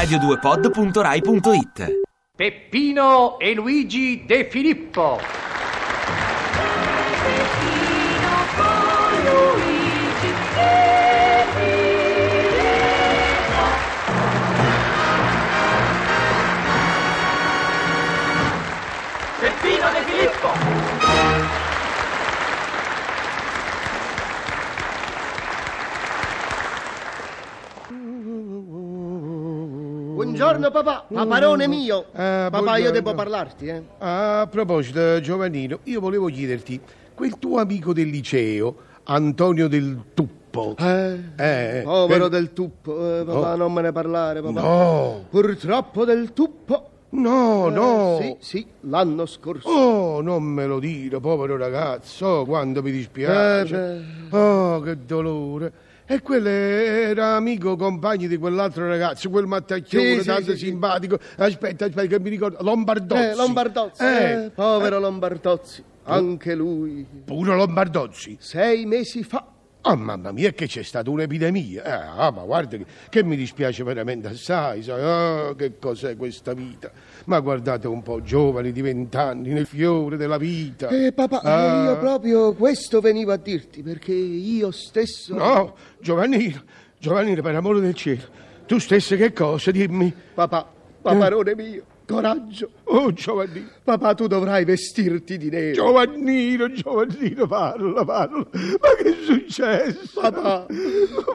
radio2pod.rai.it Peppino e Luigi De Filippo. Peppino Buongiorno papà, paparone mio. Ah, papà, io buongiorno. devo parlarti, eh. A proposito, Giovannino, io volevo chiederti, quel tuo amico del liceo, Antonio del Tuppo. Eh, Povero per- del tuppo, eh, papà, Oh. non me ne parlare, papà. No, Purtroppo del tuppo. no, Eh, no. Sì, sì, l'anno scorso. Oh, non me lo dire, povero ragazzo, oh, quanto mi dispiace. Eh, oh, che dolore. E quello era amico compagno di quell'altro ragazzo, quel mattacchione Sì, tanto sì, simpatico. Aspetta, aspetta, che mi ricordo. Lombardozzi. Eh, Lombardozzi. Eh, eh, povero Lombardozzi. Anche lui. pure Lombardozzi. Sei mesi fa. Oh mamma mia, che c'è stata un'epidemia. Eh, ah, ma guarda che, che mi dispiace veramente assai, sai, ah, che cos'è questa vita. Ma guardate un po', giovani di vent'anni, nel fiore della vita. Eh, papà, Ah. io proprio questo venivo a dirti, perché io stesso... No, Giovannino, Giovannino, per amore del cielo, tu stesso che cosa, dimmi? Papà, paparone mio, coraggio. Oh, Giovannino, Papà, tu dovrai vestirti di nero. Giovannino, Giovannino, parla, parla. Ma che è successo? Papà,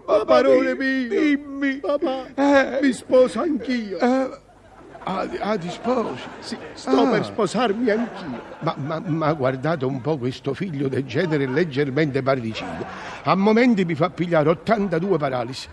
paparone mio. Dimmi. Papà, Eh. mi sposo anch'io. Eh, ah, ah, ti sposi? Sì, sto Ah. per sposarmi anch'io. Ma, ma, ma guardate un po' questo figlio del genere leggermente parricida. A momenti mi fa pigliare 82 paralisi.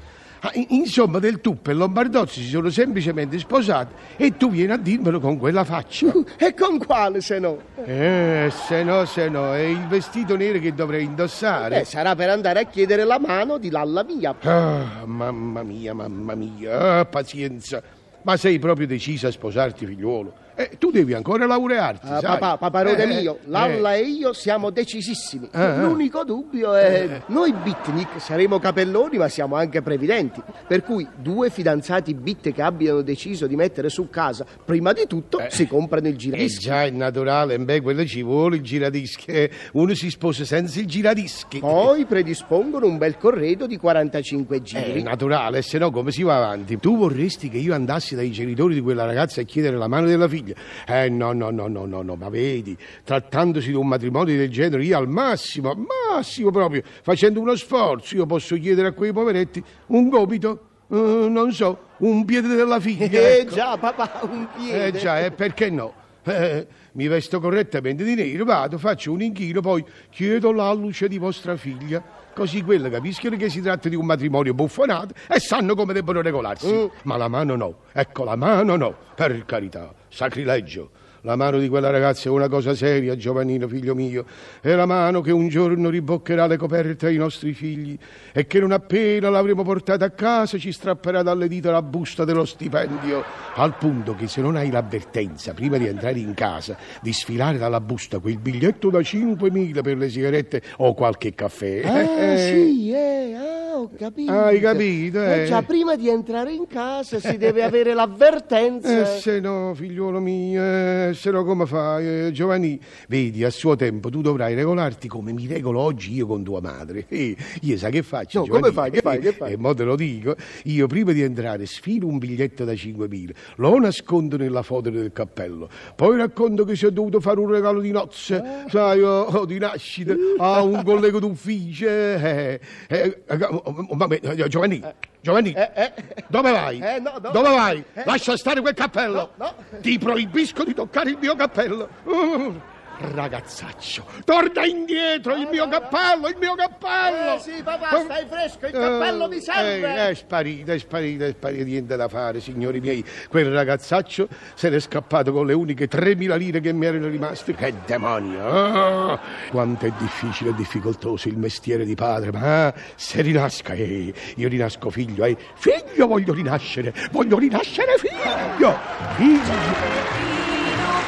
Ah, in- insomma, del Tuppo e Lombardozzi si sono semplicemente sposati e tu vieni a dirmelo con quella faccia. E con quale se no? Eh, se no, se no, è il vestito nero che dovrei indossare. Eh, sarà per andare a chiedere la mano di Lalla mia. Ah, mamma mia, mamma mia, ah, pazienza. Ma sei proprio deciso a sposarti, figliuolo? Eh, tu devi ancora laurearti, Ah, papà, paparone Eh, mio, eh, Lalla e io siamo decisissimi. Eh, eh. L'unico dubbio è noi bitnik saremo capelloni ma siamo anche previdenti. Per cui due fidanzati bit che abbiano deciso di mettere su casa, prima di tutto si comprano il Eh giradischi. già, è naturale, beh, quello ci vuole il giradischi. eh, Uno si sposa senza il giradischi. Poi predispongono un bel corredo di 45 È giri. naturale, se no come si va avanti? Tu vorresti che io andassi dai genitori di quella ragazza a chiedere la mano della figlia? Eh no, no, no, no, no, no, ma vedi, trattandosi di un matrimonio del genere, io al massimo, al massimo proprio, facendo uno sforzo, io posso chiedere a quei poveretti un gomito, eh, non so, un piede della figlia. Eh ecco. già, papà, un piede. Eh già, e perché no? Eh, mi vesto correttamente di nero, vado, faccio un inchino, poi chiedo l'alluce di vostra figlia. Così quelle capiscono che si tratta di un matrimonio buffonato e sanno come debbono regolarsi. Ma la mano no. Ecco, la mano no. Per carità, sacrilegio. La mano di quella ragazza è una cosa seria, Giovannino, figlio mio. È la mano che un giorno riboccherà le coperte ai nostri figli e che non appena l'avremo portata a casa ci strapperà dalle dita la busta dello stipendio. Al punto che se non hai l'avvertenza, prima di entrare in casa, di sfilare dalla busta quel biglietto da 5.000 per le sigarette o qualche caffè. Ah, eh, sì, eh, ah, ho capito. Hai capito, eh? già, prima di entrare in casa si deve avere l'avvertenza. Eh, se no, figliuolo mio, eh, se no come fai, eh, Giovanni? Vedi, a suo tempo tu dovrai regolarti come mi regolo oggi io con tua madre. Eh, io sai che faccio, No, Giovanni? come fai, che fai, che fai? E mo te lo dico, io prima di entrare sfilo un biglietto da 5.000, lo nascondo nella foto del cappello, poi racconto che si è dovuto fare un regalo di nozze, Eh. sai, o o di nascita, a un collega d'ufficio. Eh, eh, eh, oh, oh, vabbè, eh, Giovanni, Giovanni, Eh, eh. dove vai? Eh, no, no. Dove vai? Eh. Lascia stare quel cappello. No. Ti proibisco di toccare il mio cappello. Ragazzaccio, torna indietro il mio cappello, il mio cappello. Eh, sì, papà, stai fresco, il cappello mi serve. Eh, è sparito, è sparito, è sparito, niente da fare, signori miei. Quel ragazzaccio se n'è scappato con le uniche 3.000 lire che mi erano rimaste. Che demonio! ah! quanto è difficile e difficoltoso il mestiere di padre, ma se rinasca, eh, io rinasco figlio, eh. Figlio voglio rinascere, voglio rinascere figlio! Figlio!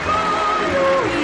Peppino